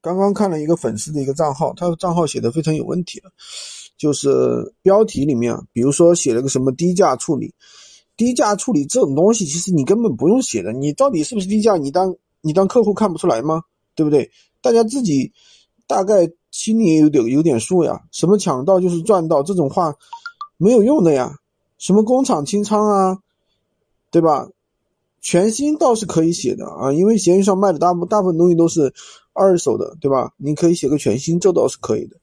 刚刚看了一个粉丝的一个账号，他的账号写的非常有问题了，就是标题里面，比如说写了个什么低价处理，低价处理这种东西，其实你根本不用写的，你到底是不是低价，你当你当客户看不出来吗？对不对？大家自己大概心里也有点有点数呀。什么抢到就是赚到这种话没有用的呀。什么工厂清仓啊，对吧？全新倒是可以写的啊，因为闲鱼上卖的大部大部分东西都是二手的，对吧？你可以写个全新，这倒是可以的。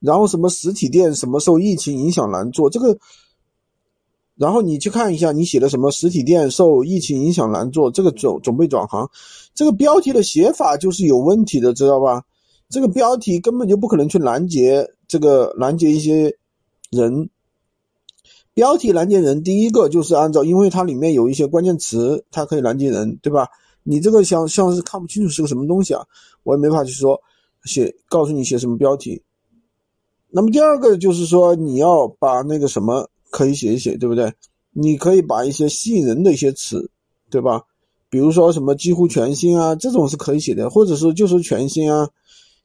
然后什么实体店什么受疫情影响难做这个，然后你去看一下你写的什么实体店受疫情影响难做，这个准准备转行，这个标题的写法就是有问题的，知道吧？这个标题根本就不可能去拦截这个拦截一些人。标题拦截人，第一个就是按照，因为它里面有一些关键词，它可以拦截人，对吧？你这个像像是看不清楚是个什么东西啊，我也没法去说写，告诉你写什么标题。那么第二个就是说，你要把那个什么可以写一写，对不对？你可以把一些吸引人的一些词，对吧？比如说什么几乎全新啊，这种是可以写的，或者说就是全新啊，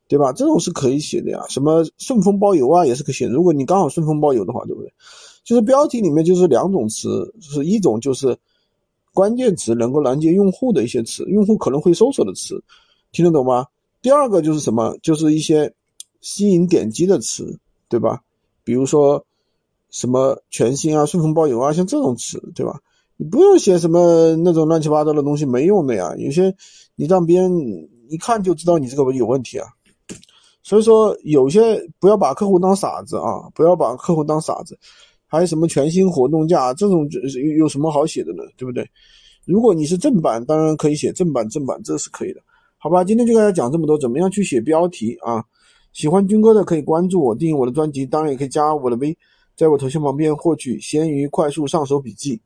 对吧？这种是可以写的呀。什么顺丰包邮啊，也是可以写。如果你刚好顺丰包邮的话，对不对？就是标题里面就是两种词，就是一种就是关键词能够拦截用户的一些词，用户可能会搜索的词，听得懂吗？第二个就是什么，就是一些吸引点击的词，对吧？比如说什么全新啊、顺丰包邮啊，像这种词，对吧？你不用写什么那种乱七八糟的东西，没用的呀。有些你让别人一看就知道你这个有问题啊。所以说，有些不要把客户当傻子啊，不要把客户当傻子。还有什么全新活动价这种有什么好写的呢？对不对？如果你是正版，当然可以写正版，正版这是可以的，好吧？今天就跟大家讲这么多，怎么样去写标题啊？喜欢军哥的可以关注我，订阅我的专辑，当然也可以加我的微，在我头像旁边获取闲鱼快速上手笔记。